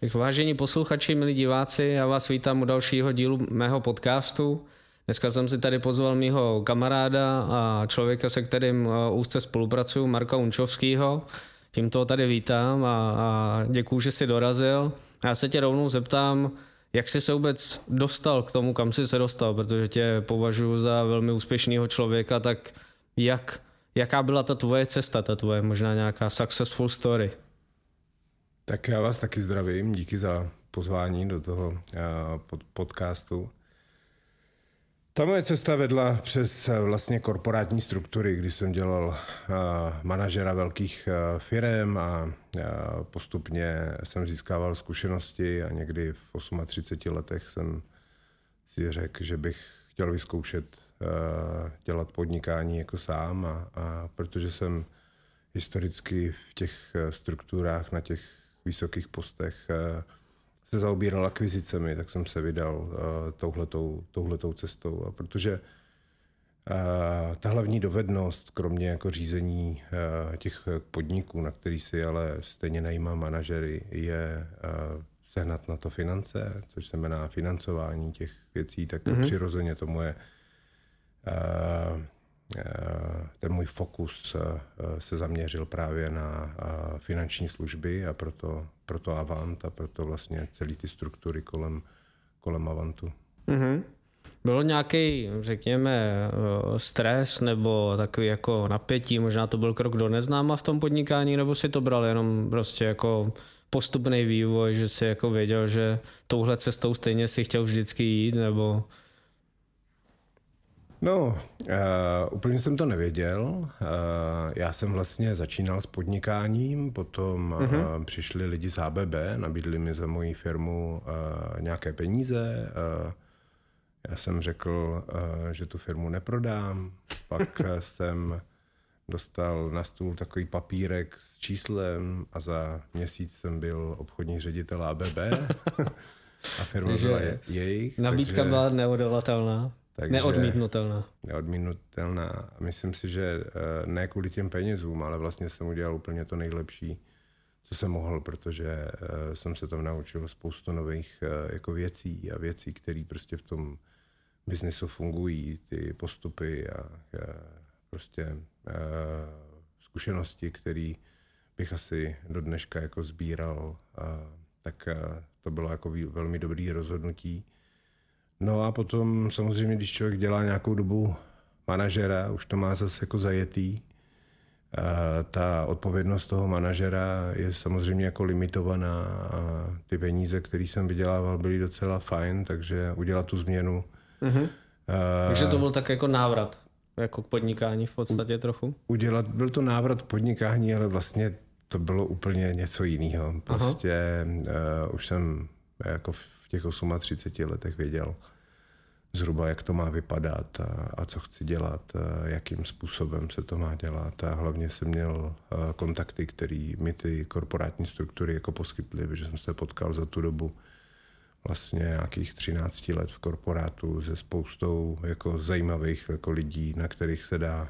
Tak vážení posluchači, milí diváci, já vás vítám u dalšího dílu mého podcastu. Dneska jsem si tady pozval mýho kamaráda a člověka, se kterým uh, úzce spolupracuju, Marka Unčovského. Tímto tady vítám a, a děkuju, že jsi dorazil. Já se tě rovnou zeptám, jak jsi se vůbec dostal k tomu, kam jsi se dostal, protože tě považuji za velmi úspěšného člověka, tak jak, jaká byla ta tvoje cesta, ta tvoje možná nějaká successful story? Tak já vás taky zdravím, díky za pozvání do toho uh, podcastu. Ta moje cesta vedla přes eh, vlastně korporátní struktury, kdy jsem dělal uh, manažera velkých firm a postupně jsem získával zkušenosti a někdy v 38 letech jsem si řekl, že bych chtěl vyzkoušet dělat podnikání jako sám a, a protože jsem historicky v těch strukturách na těch vysokých postech uh, se zaobíral akvizicemi, tak jsem se vydal uh, touhletou, touhletou cestou. A protože uh, ta hlavní dovednost, kromě jako řízení těch podniků, na který si ale stejně najímá manažery, je sehnat na to finance, což znamená financování těch věcí, tak mm-hmm. přirozeně to moje ten můj fokus se zaměřil právě na finanční služby a proto, proto Avant a proto vlastně celý ty struktury kolem, kolem Avantu. Mm-hmm. Bylo nějaký, řekněme, stres nebo takový jako napětí, možná to byl krok do neznáma v tom podnikání, nebo si to bral jenom prostě jako postupný vývoj, že si jako věděl, že touhle cestou stejně si chtěl vždycky jít, nebo No, uh, úplně jsem to nevěděl. Uh, já jsem vlastně začínal s podnikáním, potom uh, přišli lidi z ABB, nabídli mi za moji firmu uh, nějaké peníze. Uh, já jsem řekl, uh, že tu firmu neprodám. Pak jsem dostal na stůl takový papírek s číslem a za měsíc jsem byl obchodní ředitel ABB. a firma byla jejich. Nabídka takže... byla neodolatelná. Takže neodmítnutelná. Neodmítnutelná. Myslím si, že eh, ne kvůli těm penězům, ale vlastně jsem udělal úplně to nejlepší, co jsem mohl, protože eh, jsem se tam naučil spoustu nových eh, jako věcí a věcí, které prostě v tom biznesu fungují, ty postupy a, prostě zkušenosti, které bych asi do dneška jako sbíral, tak to bylo jako velmi dobrý rozhodnutí. No a potom samozřejmě, když člověk dělá nějakou dobu manažera, už to má zase jako zajetý, a ta odpovědnost toho manažera je samozřejmě jako limitovaná a ty peníze, které jsem vydělával, byly docela fajn, takže udělat tu změnu. Mm-hmm. A, takže to byl tak jako návrat jako k podnikání v podstatě u, trochu? Udělat, byl to návrat k podnikání, ale vlastně to bylo úplně něco jiného. Prostě uh, už jsem jako v těch 38 letech věděl zhruba, jak to má vypadat a, a co chci dělat, a jakým způsobem se to má dělat. A hlavně jsem měl kontakty, které mi ty korporátní struktury jako poskytly, protože jsem se potkal za tu dobu vlastně nějakých 13 let v korporátu se spoustou jako zajímavých jako lidí, na kterých se dá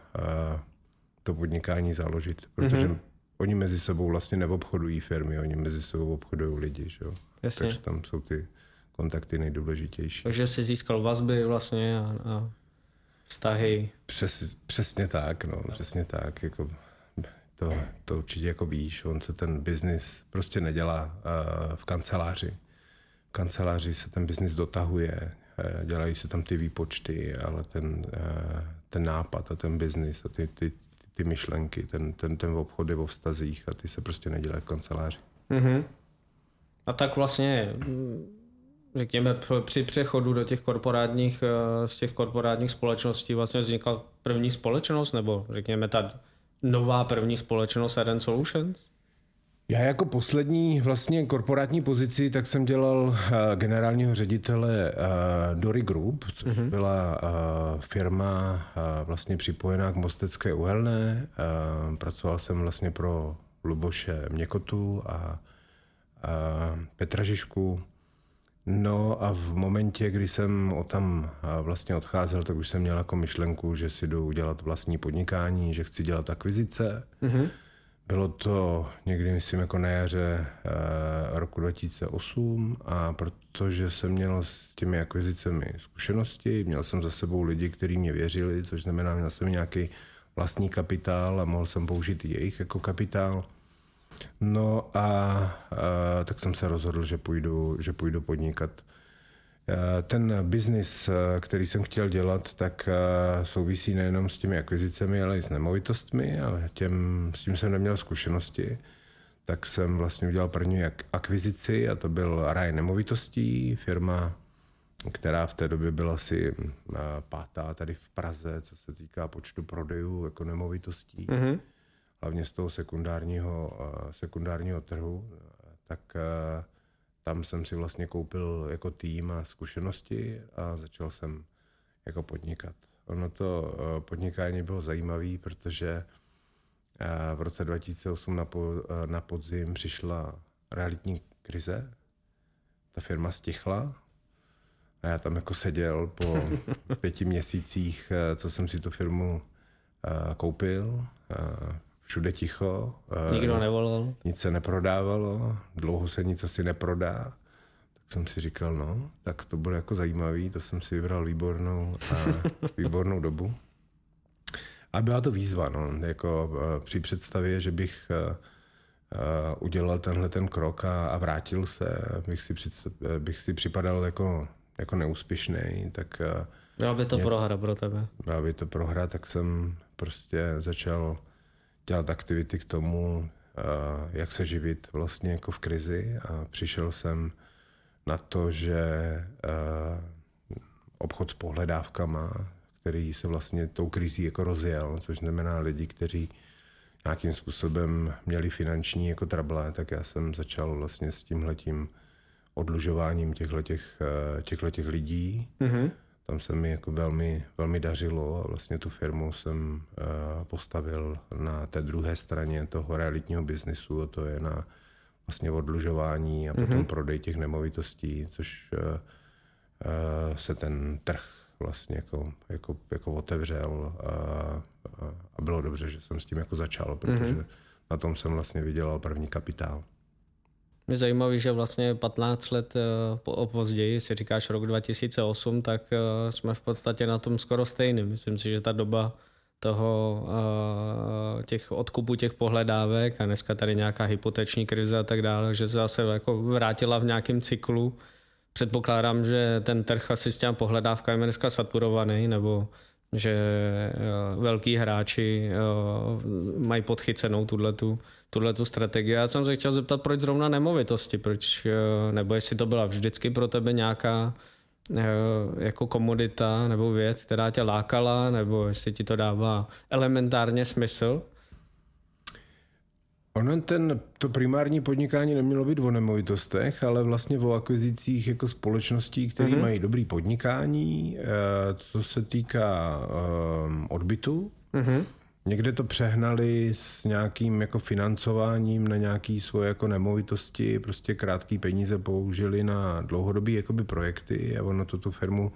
to podnikání založit, protože mm-hmm. oni mezi sebou vlastně neobchodují firmy, oni mezi sebou obchodují lidi, že? takže tam jsou ty kontakty nejdůležitější. Takže jsi získal vazby vlastně a, a vztahy. Přes, přesně tak, no, no, přesně tak. Jako, to, to určitě jako víš, on se ten biznis prostě nedělá uh, v kanceláři. V kanceláři se ten biznis dotahuje, uh, dělají se tam ty výpočty, ale ten, uh, ten nápad a ten biznis a ty, ty, ty myšlenky, ten, ten, ten obchod je o vztazích a ty se prostě nedělají v kanceláři. Mm-hmm. A tak vlastně řekněme, při přechodu do těch korporátních, eh, z těch korporátních společností vlastně vznikla první společnost, nebo řekněme ta nová první společnost Eden Solutions? Já jako poslední vlastně korporátní pozici, tak jsem dělal uh, generálního ředitele uh, Dory Group, což mm-hmm. byla firma vlastně připojená k Mostecké uhelné. Uh, pracoval jsem vlastně pro Luboše Měkotu a Petra Žižku. No a v momentě, kdy jsem o tam vlastně odcházel, tak už jsem měl jako myšlenku, že si jdu udělat vlastní podnikání, že chci dělat akvizice. Mm-hmm. Bylo to někdy, myslím, jako na jaře roku 2008 a protože jsem měl s těmi akvizicemi zkušenosti, měl jsem za sebou lidi, kteří mě věřili, což znamená, měl jsem nějaký vlastní kapitál a mohl jsem použít jejich jako kapitál. No a, a tak jsem se rozhodl, že půjdu, že půjdu podnikat. Ten biznis, který jsem chtěl dělat, tak souvisí nejenom s těmi akvizicemi, ale i s nemovitostmi, ale těm, s tím jsem neměl zkušenosti. Tak jsem vlastně udělal první akvizici a to byl Raj nemovitostí, firma, která v té době byla asi pátá tady v Praze, co se týká počtu prodejů jako nemovitostí. Mm-hmm hlavně z toho sekundárního, sekundárního trhu, tak tam jsem si vlastně koupil jako tým a zkušenosti a začal jsem jako podnikat. Ono to podnikání bylo zajímavé, protože v roce 2008 na, po, na podzim přišla realitní krize, ta firma stichla a já tam jako seděl po pěti měsících, co jsem si tu firmu koupil všude ticho. Eh, Nikdo nevolal. Nic se neprodávalo, dlouho se nic asi neprodá. Tak jsem si říkal, no, tak to bude jako zajímavý, to jsem si vybral výbornou, a výbornou dobu. A byla to výzva, no, jako uh, při představě, že bych udělal tenhle ten krok a, a vrátil se, bych si, představ, bych si připadal jako, jako neúspěšný, tak... Byla by to mě, prohra pro tebe. Byla by to prohra, tak jsem prostě začal dělat aktivity k tomu, eh, jak se živit vlastně jako v krizi a přišel jsem na to, že eh, obchod s pohledávkama, který se vlastně tou krizí jako rozjel, což znamená lidi, kteří nějakým způsobem měli finanční jako trable, tak já jsem začal vlastně s tímhletím odlužováním těchto těch eh, lidí. Mm-hmm tam se mi jako velmi, velmi dařilo a vlastně tu firmu jsem uh, postavil na té druhé straně toho realitního biznisu a to je na vlastně odlužování a potom mm-hmm. prodej těch nemovitostí, což uh, uh, se ten trh vlastně jako, jako, jako otevřel a, a bylo dobře, že jsem s tím jako začal, protože mm-hmm. na tom jsem vlastně vydělal první kapitál. Mě zajímavé, že vlastně 15 let eh, po, později, si říkáš rok 2008, tak eh, jsme v podstatě na tom skoro stejný. Myslím si, že ta doba toho eh, těch odkupu těch pohledávek a dneska tady nějaká hypoteční krize a tak dále, že se zase jako vrátila v nějakém cyklu. Předpokládám, že ten trh asi s těmi pohledávkami je dneska saturovaný, nebo že velký hráči mají podchycenou tuhletu tuhle tu strategii. Já jsem se chtěl zeptat, proč zrovna nemovitosti, proč, eh, nebo jestli to byla vždycky pro tebe nějaká eh, jako komodita nebo věc, která tě lákala, nebo jestli ti to dává elementárně smysl? Ono ten, to primární podnikání nemělo být o nemovitostech, ale vlastně o akvizicích jako společností, které mm-hmm. mají dobrý podnikání, eh, co se týká odbytu. Mm-hmm. Někde to přehnali s nějakým jako financováním na nějaký svoje jako nemovitosti, prostě krátké peníze použili na dlouhodobé jakoby projekty a ono to tu firmu,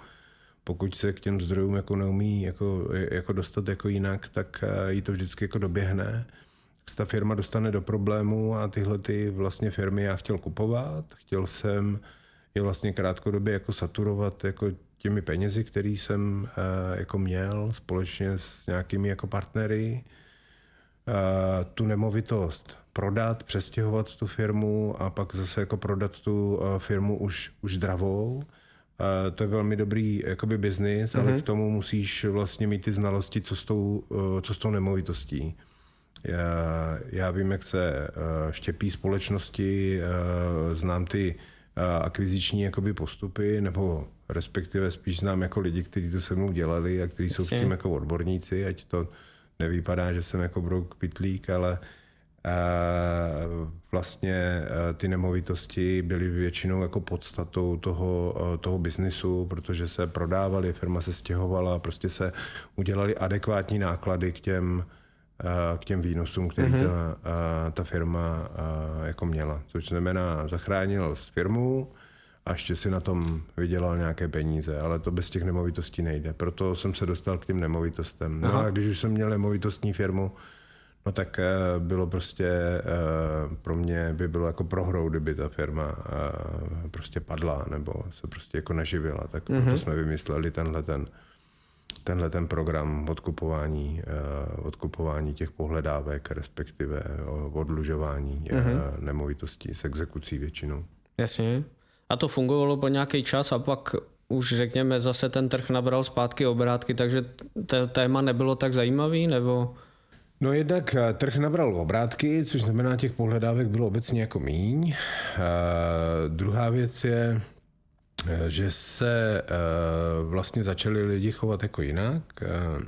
pokud se k těm zdrojům jako neumí jako, jako dostat jako jinak, tak eh, jí to vždycky jako doběhne. Ta firma dostane do problému a tyhle ty vlastně firmy já chtěl kupovat, chtěl jsem je vlastně krátkodobě jako saturovat jako těmi penězi, které jsem uh, jako měl společně s nějakými jako partnery, uh, tu nemovitost prodat, přestěhovat tu firmu a pak zase jako prodat tu uh, firmu už, už zdravou. To je velmi dobrý jakoby biznis, mm-hmm. ale mhm. k tomu musíš vlastně mít ty znalosti, co s tou, co s tou nemovitostí. Já, já vím, jak se štěpí společnosti, znám ty akviziční jakoby postupy, nebo respektive spíš znám jako lidi, kteří to se mnou dělali a kteří jsou s tím jako odborníci, ať to nevypadá, že jsem jako brouk pitlík, ale a vlastně ty nemovitosti byly většinou jako podstatou toho, toho biznisu, protože se prodávaly, firma se stěhovala, prostě se udělali adekvátní náklady k těm, k těm výnosům, který mm-hmm. ta, ta firma jako měla. Což znamená, zachránil s firmu a ještě si na tom vydělal nějaké peníze, ale to bez těch nemovitostí nejde. Proto jsem se dostal k těm nemovitostem. No Aha. a když už jsem měl nemovitostní firmu, No tak eh, bylo prostě, eh, pro mě by bylo jako prohrou, kdyby ta firma eh, prostě padla nebo se prostě jako neživila. Tak mm-hmm. proto jsme vymysleli tenhle ten, tenhle ten program odkupování, odkupování těch pohledávek, respektive odlužování mm-hmm. nemovitostí s exekucí většinou. Jasně. A to fungovalo po nějaký čas a pak už řekněme zase ten trh nabral zpátky obrátky, takže téma nebylo tak zajímavý, nebo... No jednak eh, trh nabral obrátky, což znamená, těch pohledávek bylo obecně jako míň. Uh, druhá věc je, eh, že se uh, vlastně začali lidi chovat jako jinak. Uh,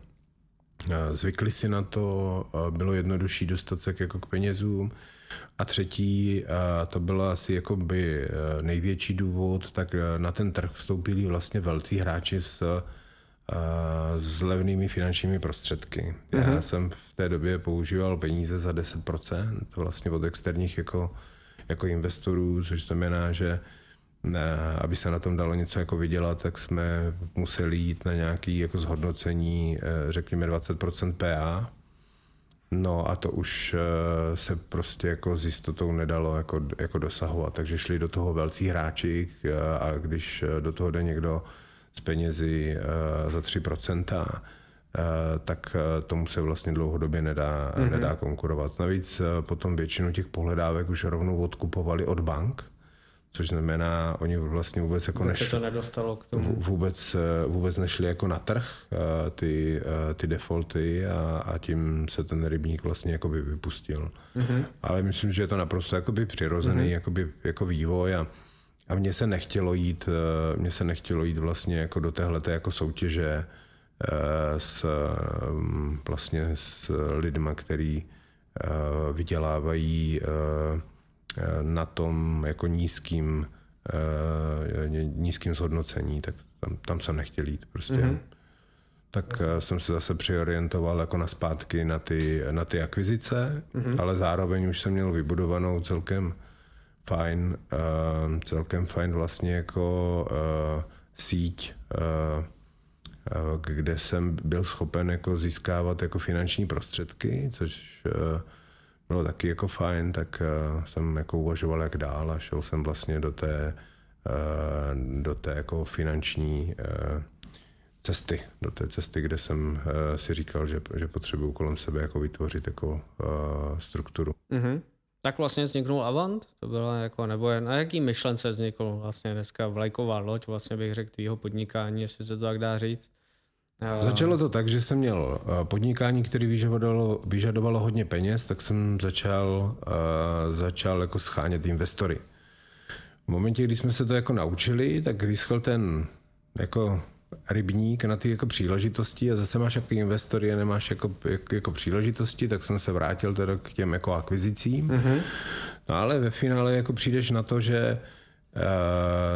zvykli si na to, bylo jednodušší dostat se jako k penězům. A třetí, a to byl asi jakoby největší důvod, tak na ten trh vstoupili vlastně velcí hráči s s levnými finančními prostředky. Já uh-huh. jsem v té době používal peníze za 10% vlastně od externích jako, jako investorů, což znamená, že aby se na tom dalo něco jako vydělat, tak jsme museli jít na nějaké jako zhodnocení, eh, řekněme 20% PA. No a to už eh, se prostě jako s jistotou nedalo jako, jako dosahovat, takže šli do toho velcí hráči eh, a když do toho jde někdo z penězi za 3%, eh, tak tomu se vlastně dlouhodobě nedá, mm-hmm. nedá konkurovat. Navíc potom většinu těch pohledávek už rovnou odkupovali od bank, což znamená, oni vlastně vůbec jako nešli, to nedostalo k tomu. Vůbec, vůbec nešli jako na trh ty, ty defaulty a, a tím se ten rybník vlastně jako by vypustil. Mm-hmm. Ale myslím, že je to naprosto jakoby přirozený mm-hmm. jakoby, jako vývoj a a mně se nechtělo jít, eh, mně se nechtělo jít vlastně jako do téhle jako soutěže eh, s, mm, vlastně s lidma, který eh, vydělávají na tom jako nízkým, nízkým zhodnocení, tak tam, tam jsem nechtěl jít prostě. Mm-hmm. Tak jsem se zase přiorientoval jako na zpátky na ty, na ty akvizice, mm-hmm. ale zároveň už jsem měl vybudovanou celkem fajn, celkem fajn vlastně jako síť, kde jsem byl schopen jako získávat jako finanční prostředky, což bylo taky jako fajn, tak uh, jsem jako uvažoval jak dál a šel jsem vlastně do té, uh, do té jako finanční uh, cesty, do té cesty, kde jsem si říkal, že, že potřebuju kolem sebe jako vytvořit jako strukturu. Mm-hmm. Tak vlastně vzniknul Avant? To byla jako, nebo na jaký myšlence vznikl vlastně dneska vlajková loď, vlastně bych řekl tvýho podnikání, jestli se to tak dá říct? Začalo to tak, že jsem měl eh, podnikání, které vyžadovalo, vyžadovalo hodně peněz, tak jsem začal, uh, začal jako schánět investory. V momentě, kdy jsme se to jako naučili, tak vyschl ten jako rybník na ty jako příležitosti a zase máš jako investory a nemáš jako, jako, jako příležitosti, tak jsem se vrátil teda k těm jako akvizicím. Mm-hmm. No ale ve finále jako přijdeš na to, že uh,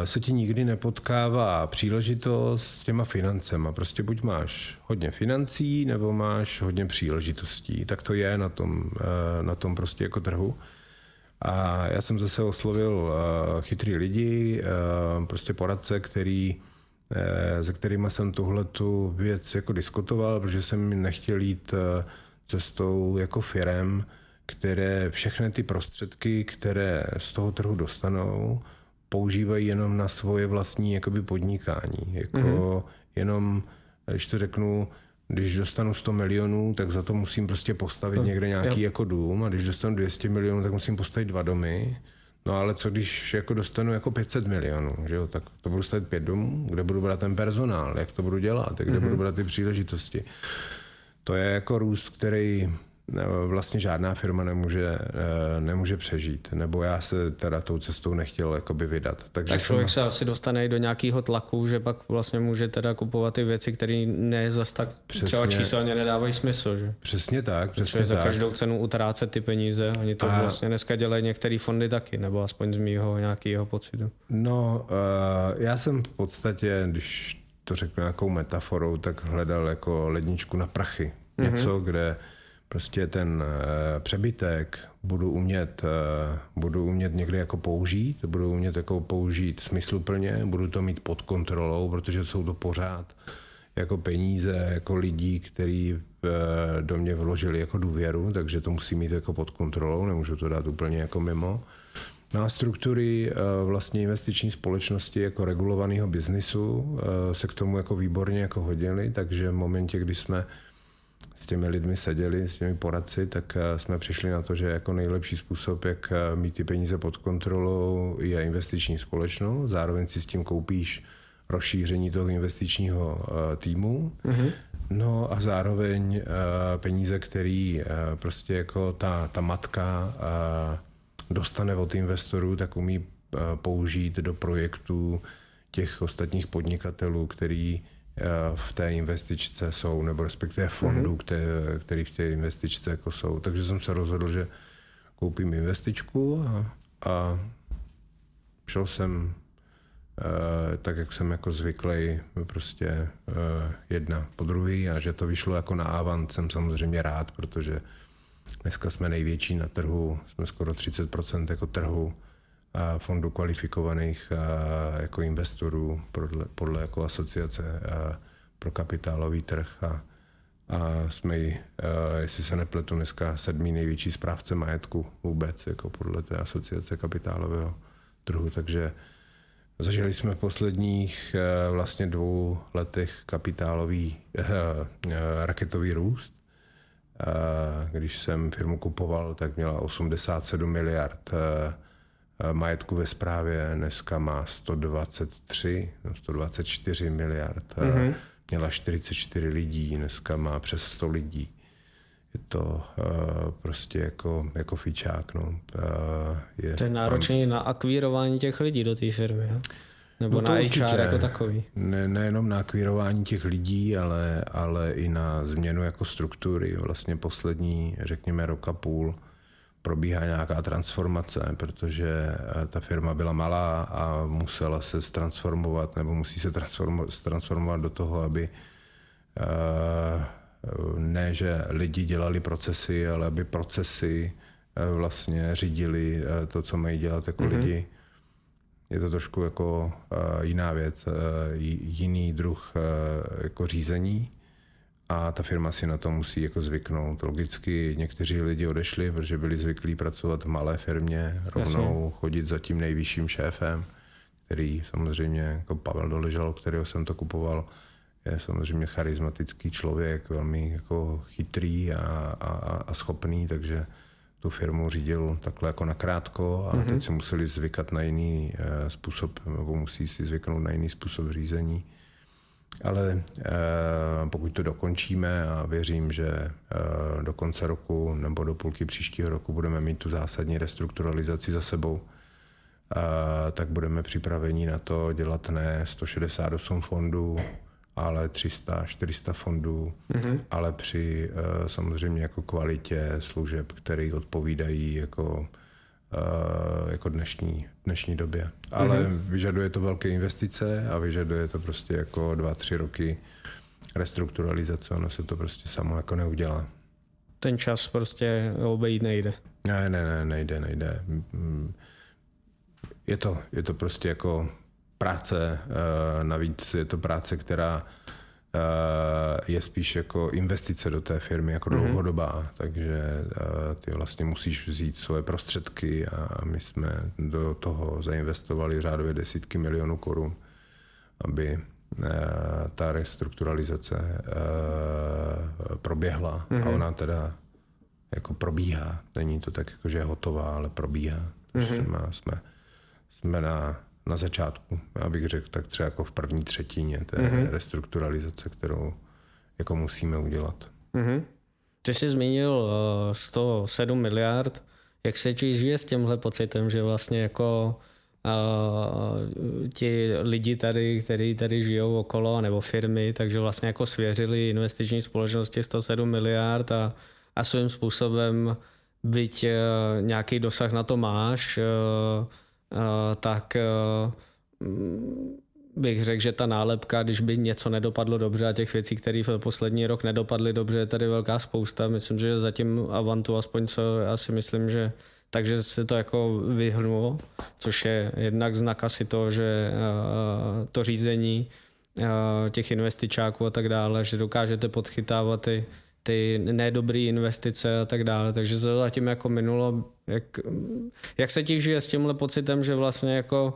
se ti nikdy nepotkává příležitost s těma financema. Prostě buď máš hodně financí, nebo máš hodně příležitostí. Tak to je na tom, uh, na tom prostě jako trhu. A já jsem zase oslovil uh, chytrý lidi, prostě poradce, který Eh, se kterými jsem tuhle tu věc jako diskutoval, protože jsem nechtěl jít eh, cestou jako firem, které všechny ty prostředky, které z toho trhu dostanou, používají jenom na svoje vlastní jakoby podnikání. Jako mm-hmm. jenom, když to řeknu, když dostanu 100 milionů, tak za to musím prostě postavit to, někde nějaký jo. jako dům a když dostanu 200 milionů, tak musím postavit dva domy No ale co když jako dostanu jako 500 milionů, že jo, tak to budu stavit pět domů, kde budu brát ten personál, jak to budu dělat, kde mm-hmm. budu brát ty příležitosti. To je jako růst, který vlastně žádná firma nemůže, eh, nemůže přežít. Nebo já se teda tou cestou nechtěl jakoby vydat. Takže tak člověk jsem... se asi dostane i do nějakého tlaku, že pak vlastně může teda kupovat ty věci, které ne zas tak přesně, třeba číselně nedávají smysl. Že? Přesně tak. Přesně za tak. každou cenu utrácet ty peníze. Oni to A... vlastně dneska dělají některé fondy taky, nebo aspoň z mýho nějakého pocitu. No, uh, já jsem v podstatě, když to řeknu nějakou metaforou, tak hledal jako ledničku na prachy. Mm-hmm. Něco, kde prostě ten eh, přebytek budu umět, eh, budu umět někdy jako použít, budu umět jako použít smysluplně, budu to mít pod kontrolou, protože jsou to pořád jako peníze, jako lidí, kteří do mě vložili jako důvěru, takže to musí mít jako pod kontrolou, nemůžu to dát úplně jako mimo. No a struktury vlastně investiční společnosti jako regulovaného biznisu se k tomu jako výborně jako hodili, takže v momentě, kdy jsme s těmi lidmi seděli, s těmi poradci, tak eh, jsme přišli na to, že jako nejlepší způsob, jak eh, mít ty peníze pod kontrolou, je investiční společnost. Zároveň si s tím koupíš rozšíření toho investičního eh, týmu. Mm-hmm. No a zároveň peníze, který prostě jako ta, ta matka dostane od investorů, tak umí použít do projektů těch ostatních podnikatelů, který v té investičce jsou, nebo respektive fondů, mm-hmm. který v té investičce jako jsou. Takže jsem se rozhodl, že koupím investičku a, a šel jsem Uh, tak, jak jsem jako zvyklý, prostě uh, jedna po druhý a že to vyšlo jako na avant, jsem samozřejmě rád, protože dneska jsme největší na trhu, jsme skoro 30% jako trhu fondů kvalifikovaných jako investorů podle, podle jako asociace pro kapitálový trh a, a jsme, jestli se nepletu, dneska sedmý největší správce majetku vůbec, jako podle té asociace kapitálového trhu, takže zažili jsme v posledních vlastně dvou letech kapitálový raketový růst. Když jsem firmu kupoval, tak měla 87 miliard majetku ve správě dneska má 123, 124 miliard. Mm-hmm. Měla 44 lidí, dneska má přes 100 lidí. Je to uh, prostě jako, jako fičák. No. Uh, je to je náročný tam... na akvírování těch lidí do té firmy. Jo? Nebo no na určitě. HR jako takový. Ne, nejenom na akvírování těch lidí, ale, ale i na změnu jako struktury. Vlastně poslední, řekněme, rok a půl probíhá nějaká transformace, protože eh, ta firma byla malá a musela se transformovat nebo musí se transformovat do toho, aby eh, ne, že lidi dělali procesy, ale aby procesy eh, vlastně řídili to, co mají dělat jako mm-hmm. lidi. Je to trošku jako jiná věc, jiný druh jako řízení a ta firma si na to musí jako zvyknout. Logicky někteří lidi odešli, protože byli zvyklí pracovat v malé firmě, rovnou Jasně. chodit za tím nejvyšším šéfem, který samozřejmě, jako Pavel Doležal, kterého jsem to kupoval, je samozřejmě charismatický člověk, velmi jako chytrý a, a, a schopný, takže tu firmu řídil takhle jako nakrátko a mm-hmm. teď si museli zvykat na jiný uh, způsob, nebo musí si zvyknout na jiný způsob řízení ale eh, pokud to dokončíme a věřím, že eh, do konce roku nebo do půlky příštího roku budeme mít tu zásadní restrukturalizaci za sebou, eh, tak budeme připraveni na to dělat ne 168 fondů, ale 300, 400 fondů, mm-hmm. ale při samozřejmě jako kvalitě služeb, které odpovídají jako jako dnešní, dnešní době. Ale mm-hmm. vyžaduje to velké investice a vyžaduje to prostě jako dva, tři roky restrukturalizace, ono se to prostě samo jako neudělá. Ten čas prostě obejít nejde. Ne, ne, ne, nejde, nejde. Je to, je to prostě jako práce, eh, navíc je to práce, která Eh, je spíš jako investice do té firmy, jako mm-hmm. dlouhodobá, takže eh, ty vlastně musíš vzít svoje prostředky a my jsme do toho zainvestovali řádově desítky milionů korun, aby eh, ta restrukturalizace proběhla mm-hmm. a mhm. ona teda jako probíhá. Není to tak, jako, že je hotová, ale probíhá. Mm-hmm. Jsme, jsme na na začátku, já bych řekl tak třeba jako v první třetině té mm-hmm. restrukturalizace, kterou jako musíme udělat. Mm-hmm. Ty jsi zmínil uh, 107 miliard. Jak se ti žije s tímhle pocitem, že vlastně jako uh, ti lidi tady, kteří tady žijou okolo, nebo firmy, takže vlastně jako svěřili investiční společnosti 107 miliard a, a svým způsobem byť uh, nějaký dosah na to máš, uh, Eh, tak eh, bych řekl, že ta nálepka, když by něco nedopadlo dobře a těch věcí, které v poslední rok nedopadly dobře, je tady velká spousta. Myslím, že zatím Avantu, aspoň co já si myslím, že takže se to jako vyhnulo, což je jednak znak asi toho, že eh, to řízení těch investičáků a tak dále, že dokážete podchytávat ty, ty nedobré investice a tak dále. Takže se zatím jako minulo, jak, jak se ti žije s tímhle pocitem, že vlastně jako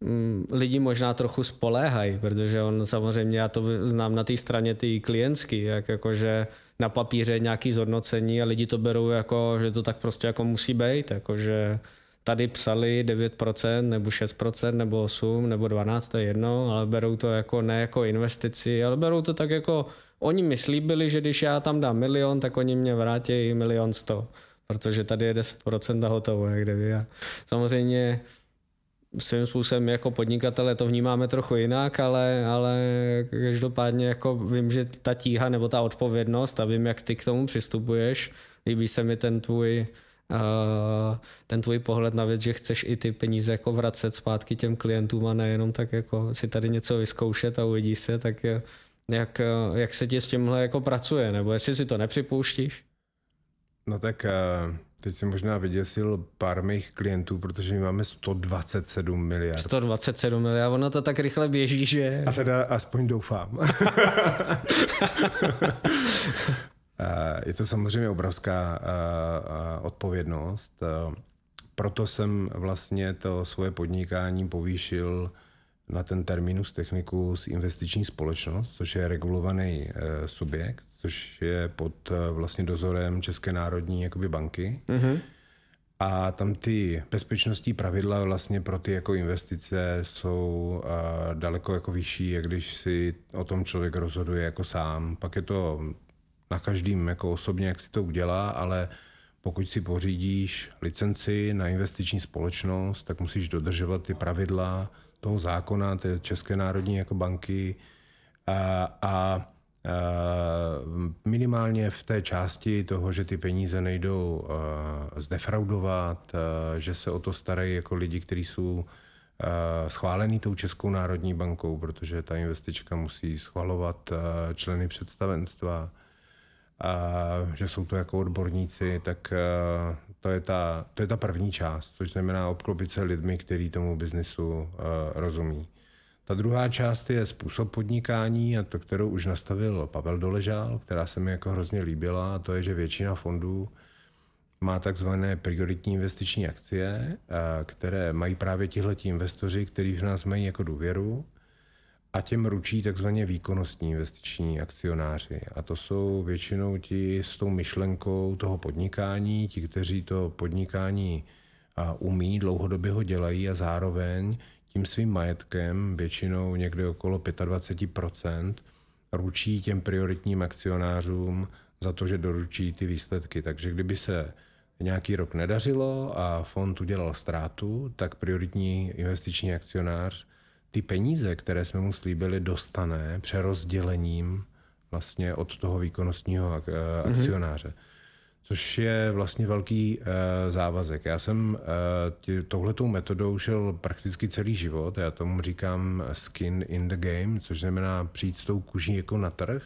mm, lidi možná trochu spoléhají, protože on samozřejmě, já to znám na té straně ty klientský, jak jakože na papíře nějaký zhodnocení a lidi to berou jako, že to tak prostě jako musí být, jakože tady psali 9% nebo 6% nebo 8 nebo 12, to je jedno, ale berou to jako ne jako investici, ale berou to tak jako, oni mi slíbili, že když já tam dám milion, tak oni mě vrátí milion sto, protože tady je 10% a hotovo, jak kdyby. A samozřejmě svým způsobem jako podnikatele to vnímáme trochu jinak, ale, ale každopádně jako vím, že ta tíha nebo ta odpovědnost a vím, jak ty k tomu přistupuješ, líbí se mi ten tvůj ten tvůj pohled na věc, že chceš i ty peníze jako vracet zpátky těm klientům a nejenom tak jako si tady něco vyzkoušet a uvidí se, tak jak, jak se ti s tímhle jako pracuje, nebo jestli si to nepřipouštíš? No tak teď si možná vyděsil pár mých klientů, protože my máme 127 miliard. 127 miliard, ono to tak rychle běží, že... A teda aspoň doufám. Je to samozřejmě obrovská odpovědnost. Proto jsem vlastně to svoje podnikání povýšil na ten terminus technicus investiční společnost, což je regulovaný e, subjekt, což je pod e, vlastně dozorem České národní jakoby banky. Mm-hmm. A tam ty bezpečnostní pravidla vlastně pro ty jako investice jsou daleko jako vyšší, jak když si o tom člověk rozhoduje jako sám. Pak je to na každým jako osobně, jak si to udělá, ale pokud si pořídíš licenci na investiční společnost, tak musíš dodržovat ty pravidla toho zákona, té České národní jako banky. A, a minimálně v té části toho, že ty peníze nejdou zdefraudovat, že se o to starají jako lidi, kteří jsou schválený tou Českou národní bankou, protože ta investička musí schvalovat členy představenstva, a že jsou to jako odborníci, tak to je ta, to je ta první část, což znamená obklopit se lidmi, kteří tomu biznisu eh, rozumí. Ta druhá část je způsob podnikání, a to, kterou už nastavil Pavel Doležál, která se mi jako hrozně líbila, a to je, že většina fondů má takzvané prioritní investiční akcie, eh, které mají právě tihleti investoři, kteří v nás mají jako důvěru a těm ručí takzvaně výkonnostní investiční akcionáři. A to jsou většinou ti s tou myšlenkou toho podnikání, ti, kteří to podnikání umí, dlouhodobě ho dělají a zároveň tím svým majetkem, většinou někde okolo 25%, ručí těm prioritním akcionářům za to, že doručí ty výsledky. Takže kdyby se nějaký rok nedařilo a fond udělal ztrátu, tak prioritní investiční akcionář ty peníze, které jsme mu slíbili, dostane přerozdělením vlastně od toho výkonnostního mhm. akcionáře. Mm-hmm. Což je vlastně velký uh, závazek. Já jsem uh, touhletou metodou šel prakticky celý život. Já tomu říkám skin in the game, což znamená přijít s tou kuží jako na trh.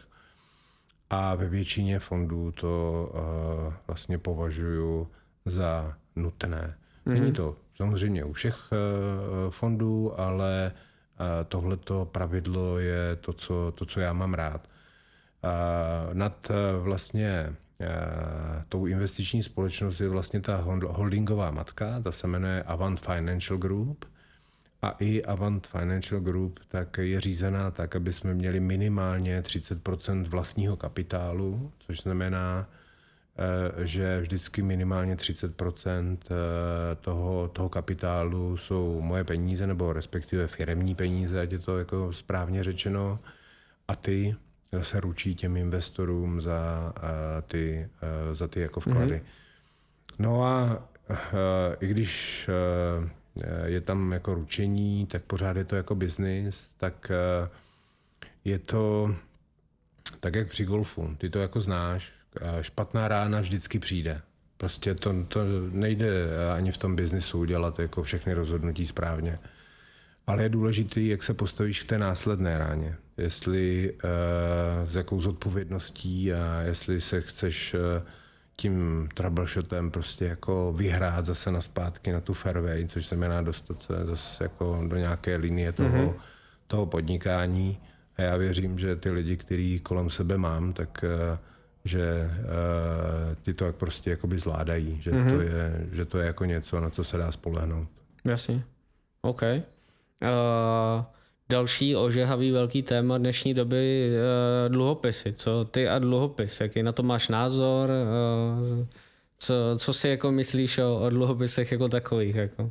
A ve většině fondů to uh, vlastně považuji za nutné. Mm-hmm. Není to samozřejmě u všech fondů, ale tohleto pravidlo je to co, to, co já mám rád. Nad e, vlastně e, tou investiční společností je vlastně ta holdingová matka, ta se jmenuje Avant Financial Group. A i Avant Financial Group tak je řízená tak, aby jsme měli minimálně 30% vlastního kapitálu, což znamená, Eh, že vždycky minimálně 30% eh, toho, toho kapitálu jsou moje peníze, nebo respektive firemní peníze, ať je to jako správně řečeno, a ty zase ručí těm investorům za eh, ty, za ty jako vklady. Mm-hmm. No a i když je tam jako ručení, tak pořád je to jako biznis, tak je to tak jak při golfu. Ty to jako znáš, špatná rána vždycky přijde. Prostě to, to nejde ani v tom biznisu udělat jako všechny rozhodnutí správně. Ale je důležité, jak se postavíš k té následné ráně. Jestli uh, s jakou zodpovědností a jestli se chceš uh, tím troubleshotem prostě jako vyhrát zase na zpátky na tu fairway, což znamená dostat se zase jako do nějaké linie toho, mm-hmm. toho podnikání A já věřím, že ty lidi, který kolem sebe mám, tak že ty to prostě jakoby zvládají, že, mm-hmm. to je, že to je jako něco, na co se dá spolehnout. Jasně. OK. Uh, další ožehavý velký téma dnešní doby uh, dluhopisy. Co ty a dluhopis? Jaký na to máš názor? Uh, co, co si jako myslíš o, o dluhopisech jako takových? Jako?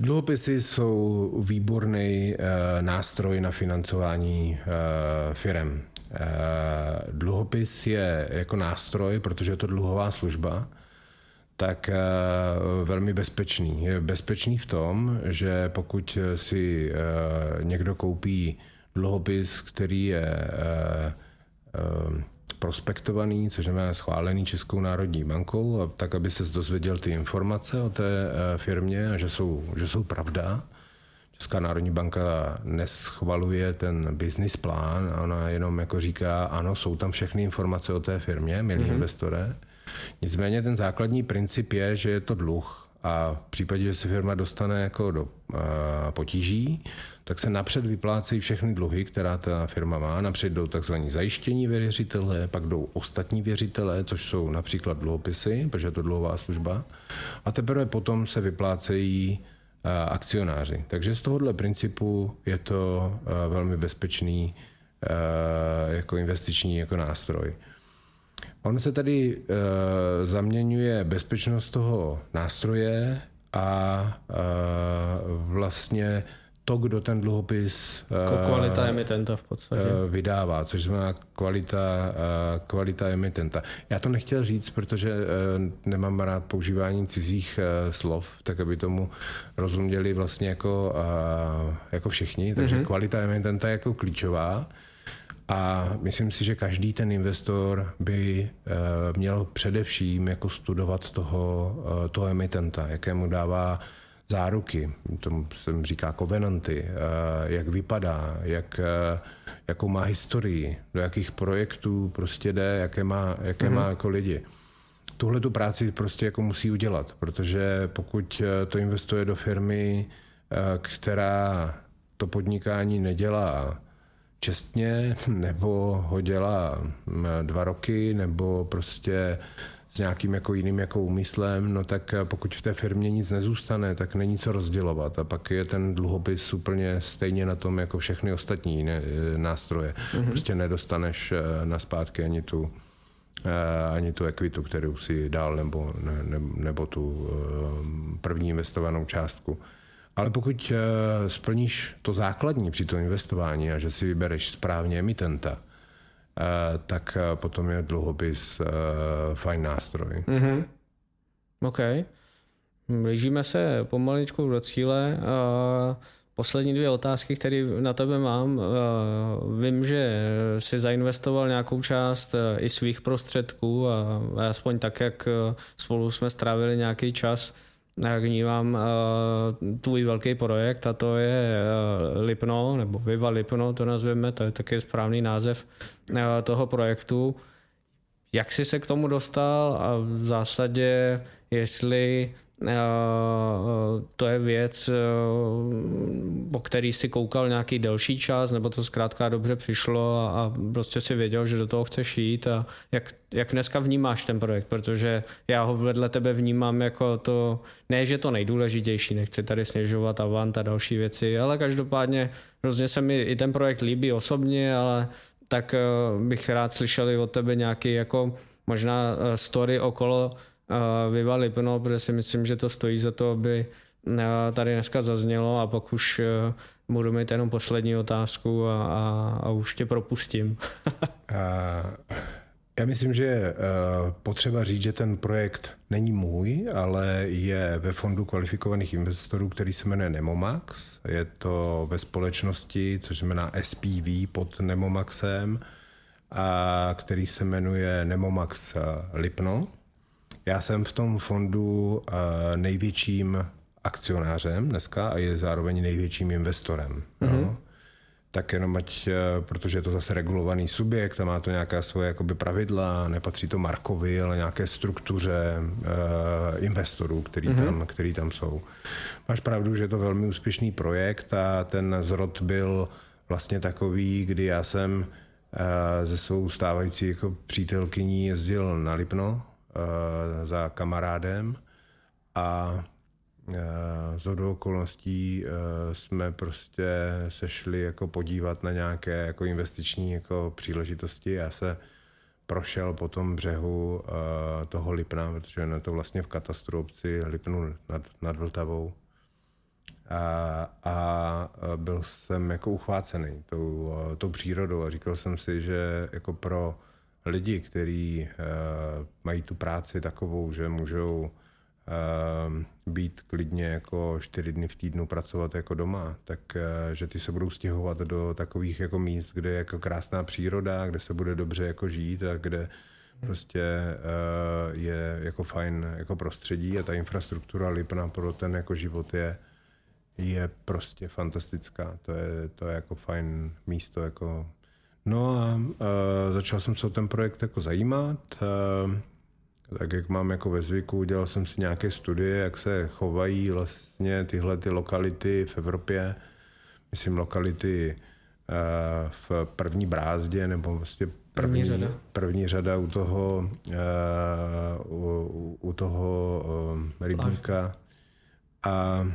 Dluhopisy jsou výborný uh, nástroj na financování uh, firem. Uh, dluhopis je jako nástroj, protože je to dluhová služba, tak eh, velmi bezpečný. Je bezpečný v tom, že pokud si eh, někdo koupí dluhopis, který je eh, prospektovaný, což znamená schválený Českou národní bankou, tak aby se dozvěděl ty informace o té firmě a že jsou, že jsou pravda. Česká národní banka neschvaluje ten business plán, ona jenom jako říká, ano, jsou tam všechny informace o té firmě, milí mm-hmm. investore, Nicméně ten základní princip je, že je to dluh a v případě, že se firma dostane jako do potíží, tak se napřed vyplácejí všechny dluhy, která ta firma má. Napřed jdou tzv. zajištění věřitele, pak jdou ostatní věřitelé, což jsou například dluhopisy, protože je to dluhová služba. A teprve potom se vyplácejí akcionáři. Takže z tohohle principu je to velmi bezpečný jako investiční jako nástroj. On se tady zaměňuje bezpečnost toho nástroje a vlastně to, kdo ten dluhopis uh, kvalita emitenta v podstatě. Uh, vydává, což znamená kvalita, uh, kvalita emitenta. Já to nechtěl říct, protože nemám rád používání cizích slov, tak aby tomu rozuměli vlastně jako, jako všichni. Takže mm-hmm. kvalita emitenta je jako klíčová. A myslím si, že každý ten investor by eh, měl především jako studovat toho, eh, toho emitenta, jakému dává záruky, tomu se říká covenanty, eh, jak vypadá, jak, jakou má historii, do jakých projektů prostě jde, jaké má, jaké mm-hmm. má jako lidi. Tuhle tu práci prostě jako musí udělat, protože pokud to investuje do firmy, která to podnikání nedělá čestně, nebo ho dělá dva roky, nebo prostě s nějakým jako jiným jako úmyslem, no tak pokud v té firmě nic nezůstane, tak není co rozdělovat a pak je ten dluhopis úplně stejně na tom jako všechny ostatní ne, nástroje. Mm-hmm. Prostě nedostaneš eh, na zpátky ani tu eh, ani tu ekvitu, kterou si dal, nebo, ne, nebo tu eh, první investovanou částku. Ale pokud eh, splníš to základní při tom investování a že si vybereš správně emitenta, eh, tak eh, potom je dluhopis fajn nástroj. Mm-hmm. OK. Blížíme se pomaličku do cíle. Poslední dvě otázky, které na tebe mám. Vím, že jsi zainvestoval nějakou část i svých prostředků a aspoň tak, jak spolu jsme strávili nějaký čas, vnímám uh, tvůj velký projekt a to je uh, Lipno, nebo Viva Lipno to nazveme, to je taky správný název uh, toho projektu. Jak jsi se k tomu dostal a v zásadě, jestli to je věc, po který si koukal nějaký delší čas, nebo to zkrátka dobře přišlo a, prostě si věděl, že do toho chceš jít a jak, jak dneska vnímáš ten projekt, protože já ho vedle tebe vnímám jako to, ne, že to nejdůležitější, nechci tady sněžovat Avant a další věci, ale každopádně hrozně se mi i ten projekt líbí osobně, ale tak bych rád slyšel i od tebe nějaký jako možná story okolo Viva Lipno, protože si myslím, že to stojí za to, aby tady dneska zaznělo a pak už budu mít jenom poslední otázku a, a, a už tě propustím. Já myslím, že je potřeba říct, že ten projekt není můj, ale je ve fondu kvalifikovaných investorů, který se jmenuje Nemomax. Je to ve společnosti, což znamená SPV pod Nemomaxem, a který se jmenuje Nemomax Lipno. Já jsem v tom fondu eh, největším akcionářem dneska a je zároveň největším investorem. Mm-hmm. No. Tak jenom ať, eh, protože je to zase regulovaný subjekt a má to nějaká svoje jakoby pravidla, nepatří to Markovi, ale nějaké struktuře uh, investorů, který, mm-hmm. tam, který tam jsou. Máš pravdu, že je to velmi úspěšný projekt a ten zrod byl vlastně takový, kdy já jsem ze svou stávající jako přítelkyní jezdil na Lipno za kamarádem a z hodou okolností jsme prostě sešli jako podívat na nějaké jako investiční jako příležitosti. Já se prošel po tom břehu toho Lipna, protože je to vlastně v katastru obci Lipnu nad, nad Vltavou a, a byl jsem jako uchvácený tou, tou přírodou a říkal jsem si, že jako pro lidi, kteří uh, mají tu práci takovou, že můžou uh, být klidně jako čtyři dny v týdnu pracovat jako doma, tak uh, že ty se budou stěhovat do takových jako míst, kde je jako krásná příroda, kde se bude dobře jako žít a kde prostě je jako fajn jako prostředí a ta infrastruktura Lipna pro ten jako život je je prostě fantastická. To je, to je jako fajn místo. Jako... No a uh, začal jsem se o ten projekt jako zajímat. Uh, tak jak mám jako ve zvyku, udělal jsem si nějaké studie, jak se chovají vlastně tyhle ty lokality v Evropě. Myslím lokality uh, v první brázdě nebo vlastně první, první, řada. první řada u toho, uh, u, u toho uh, rybníka. A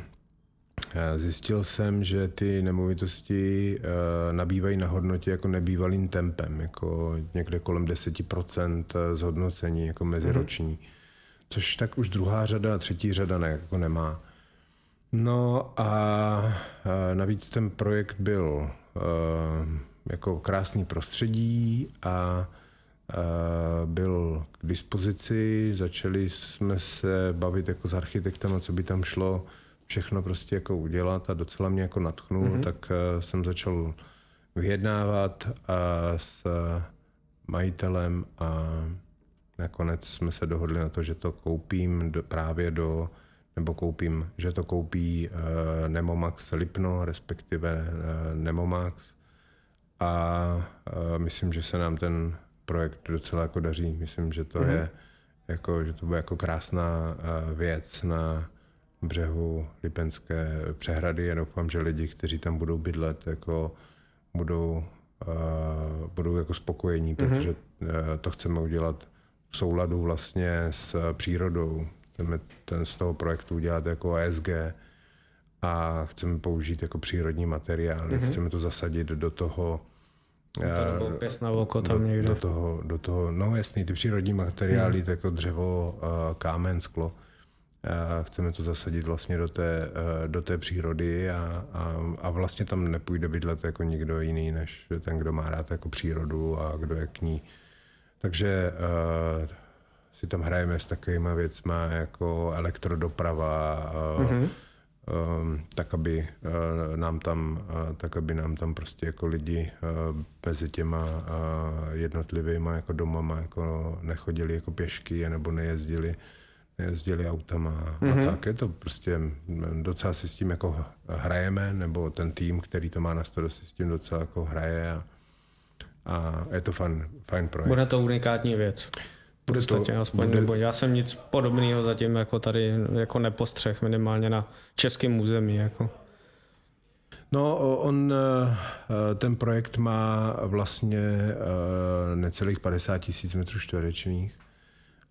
Zjistil jsem, že ty nemovitosti eh, nabývají na hodnotě jako nebývalým tempem, jako někde kolem 10% zhodnocení jako meziroční. Mm-hmm. Což tak už druhá řada a třetí řada ne, jako nemá. No a navíc ten projekt byl eh, jako krásný prostředí a byl k dispozici. Začali jsme se bavit jako s architektem, co by tam šlo všechno prostě jako udělat a docela mě jako natchnul, mm-hmm. tak uh, jsem začal vyjednávat a s uh, majitelem a nakonec jsme se dohodli na to, že to koupím do, právě do, nebo koupím, že to koupí uh, Nemomax Lipno, respektive uh, Nemomax a uh, myslím, že se nám ten projekt docela jako daří. Myslím, že to mm-hmm. je jako, že to bude jako krásná uh, věc na břehu Lipenské přehrady a doufám, že lidi, kteří tam budou bydlet, jako budou, uh, budou jako spokojení, mm-hmm. protože uh, to chceme udělat v souladu vlastně s přírodou. Chceme ten z toho projektu udělat jako ESG a chceme použít jako přírodní materiály, mm-hmm. chceme to zasadit do toho to na oko tam do, někde. Do toho, do toho, no jasný, ty přírodní materiály, mm. jako dřevo, uh, kámen, sklo, chceme to zasadit vlastně do té, eh, do té přírody a, a, a vlastně tam nepůjde bydlet jako nikdo jiný, než ten, kdo má rád jako přírodu a kdo je k ní. Takže uh, si tam hrajeme s takovými věcmi jako elektrodoprava, mm-hmm. um, tak, aby uh, nám tam, uh, tak, aby nám tam prostě jako lidi uh, mezi těma uh, jednotlivými jako domama jako nechodili jako pěšky nebo nejezdili jezdili autama mm-hmm. a mhm. tak. Je to prostě, docela si s tím jako hrajeme, nebo ten tým, který to má na starosti, s tím docela jako hraje a, a je to fajn, fajn projekt. Bude to unikátní věc. V podstatě to, aspoň, bude... nebo já jsem nic podobného zatím jako tady jako nepostřeh, minimálně na českém území. Jako. No, on, eh, ten projekt má vlastně eh, necelých 50 tisíc metrů čtverečných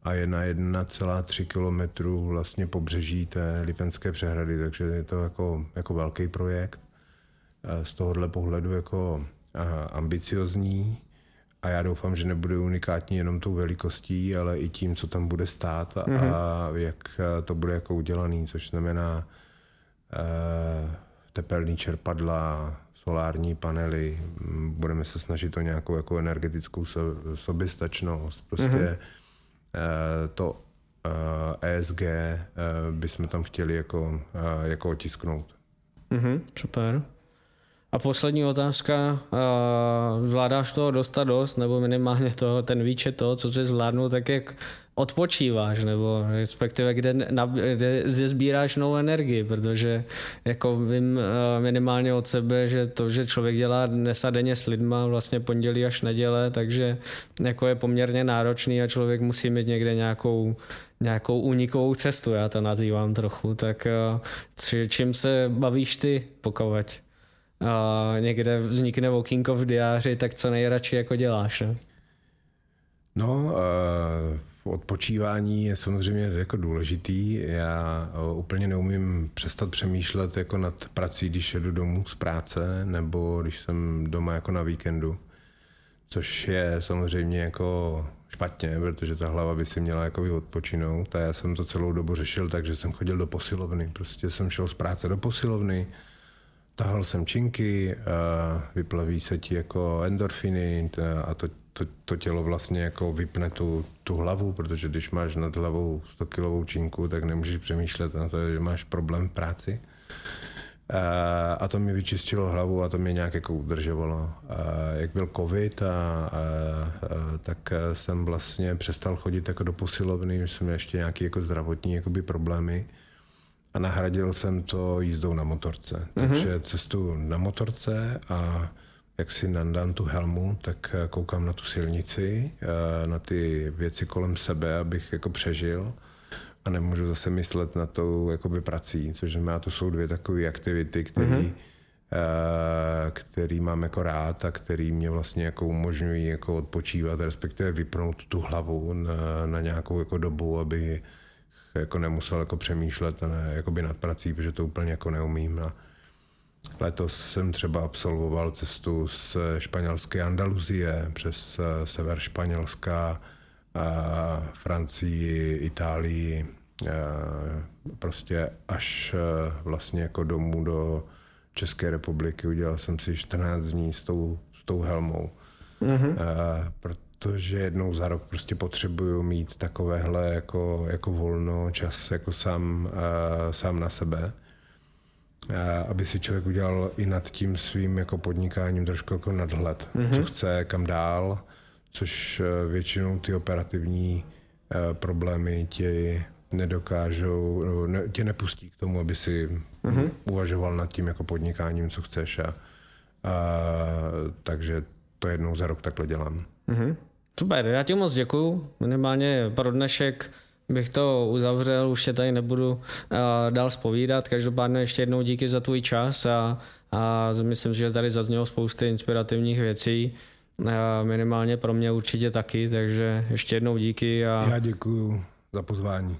a je na 1,3 kilometru vlastně pobřeží té Lipenské přehrady, takže je to jako, jako velký projekt. Z tohohle pohledu jako ambiciozní a já doufám, že nebude unikátní jenom tou velikostí, ale i tím, co tam bude stát a, mm-hmm. a jak to bude jako udělaný, což znamená uh, tepelný čerpadla, solární panely, budeme se snažit o nějakou jako energetickou soběstačnost, prostě mm-hmm Eh, to ESG eh, e eh, bychom tam chtěli jako, jako otisknout. Mm-hmm, super. A poslední otázka, zvládáš toho dostat dost, nebo minimálně toho, ten výčet toho, co jsi zvládnul, tak jak odpočíváš, nebo respektive kde, na, kde sbíráš novou energii, protože jako vím eh, minimálně od sebe, že to, že člověk dělá dnes a denně s lidma vlastně pondělí až neděle, takže jako je poměrně náročný a člověk musí mít někde nějakou nějakou unikovou cestu, já to nazývám trochu, tak eh, čím se bavíš ty, pokud uh, někde vznikne okýnko v diáři, tak co nejradši jako děláš, ne? No, uh, odpočívání je samozřejmě jako důležitý. Já uh, úplně neumím přestat přemýšlet jako nad prací, když jedu domů z práce, nebo když jsem doma jako na víkendu, což je samozřejmě jako špatně, protože ta hlava by si měla jako odpočinout a já jsem to celou dobu řešil tak, že jsem chodil do posilovny. Prostě jsem šel z práce do posilovny, tahal jsem činky, vyplaví se ti jako endorfiny a to, to, to tělo vlastně jako vypne tu, tu hlavu, protože když máš nad hlavou 100 kilovou činku, tak nemůžeš přemýšlet na to, že máš problém v práci. A to mi vyčistilo hlavu a to mě nějak jako udržovalo. Jak byl covid, a, a, a, tak jsem vlastně přestal chodit jako do posilovny, že jsem měl ještě nějaké jako zdravotní jakoby problémy a nahradil jsem to jízdou na motorce. Mm-hmm. Takže cestu na motorce a jak si nandám tu helmu, tak koukám na tu silnici, na ty věci kolem sebe, abych jako přežil a nemůžu zase myslet na tou jakoby prací, což znamená, to jsou dvě takové aktivity, které mm-hmm. Který mám jako rád a který mě vlastně jako umožňují jako odpočívat, respektive vypnout tu hlavu na, na nějakou jako dobu, aby jako nemusel jako přemýšlet ne, jakoby nad prací, protože to úplně jako neumím. A letos jsem třeba absolvoval cestu z španělské Andaluzie přes eh, sever Španělska, Francii, Itálii, prostě až vlastně jako domů do České republiky. Udělal jsem si 14 dní s tou, s tou helmou. Mm-hmm. Protože jednou za rok prostě potřebuju mít takovéhle jako, jako volno, čas jako sám, sám na sebe aby si člověk udělal i nad tím svým jako podnikáním trošku jako nadhled, mm-hmm. co chce, kam dál, což eh, většinou ty operativní eh, problémy tě nedokážou, ne, tě nepustí k tomu, aby si mm-hmm. uvažoval nad tím jako podnikáním, co chceš. A, a, takže to jednou za rok takhle dělám. Mm-hmm. Super, já ti moc děkuju. Minimálně pro dnešek bych to uzavřel, už se tady nebudu uh, dál spovídat. Každopádně ještě jednou díky za tvůj čas a, a myslím, že tady zaznělo spousty inspirativních věcí. Minimálně pro mě určitě taky, takže ještě jednou díky. A... Já děkuji za pozvání.